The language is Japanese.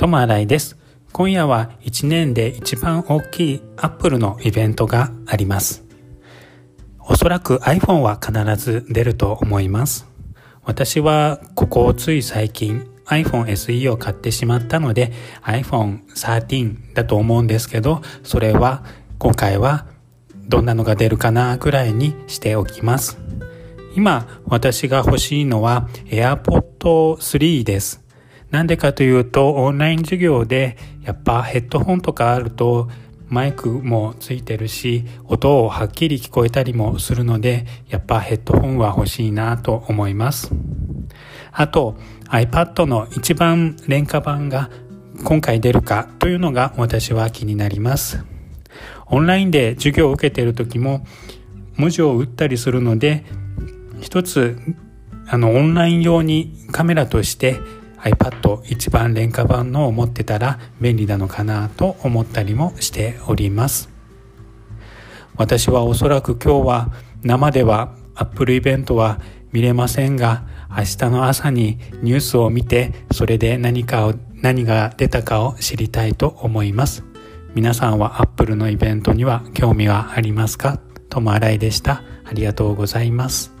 トマライです。今夜は1年で一番大きい Apple のイベントがあります。おそらく iPhone は必ず出ると思います。私はここつい最近 iPhone SE を買ってしまったので iPhone 13だと思うんですけど、それは今回はどんなのが出るかなくらいにしておきます。今私が欲しいのは AirPod 3です。なんでかというと、オンライン授業でやっぱヘッドホンとかあるとマイクもついてるし、音をはっきり聞こえたりもするので、やっぱヘッドホンは欲しいなと思います。あと iPad の一番廉価版が今回出るかというのが私は気になります。オンラインで授業を受けている時も文字を打ったりするので、一つあのオンライン用にカメラとして iPad 一番廉価版のを持ってたら便利なのかなと思ったりもしております。私はおそらく今日は生では Apple イベントは見れませんが明日の朝にニュースを見てそれで何かを何が出たかを知りたいと思います。皆さんは Apple のイベントには興味はありますか？ともあらいでした。ありがとうございます。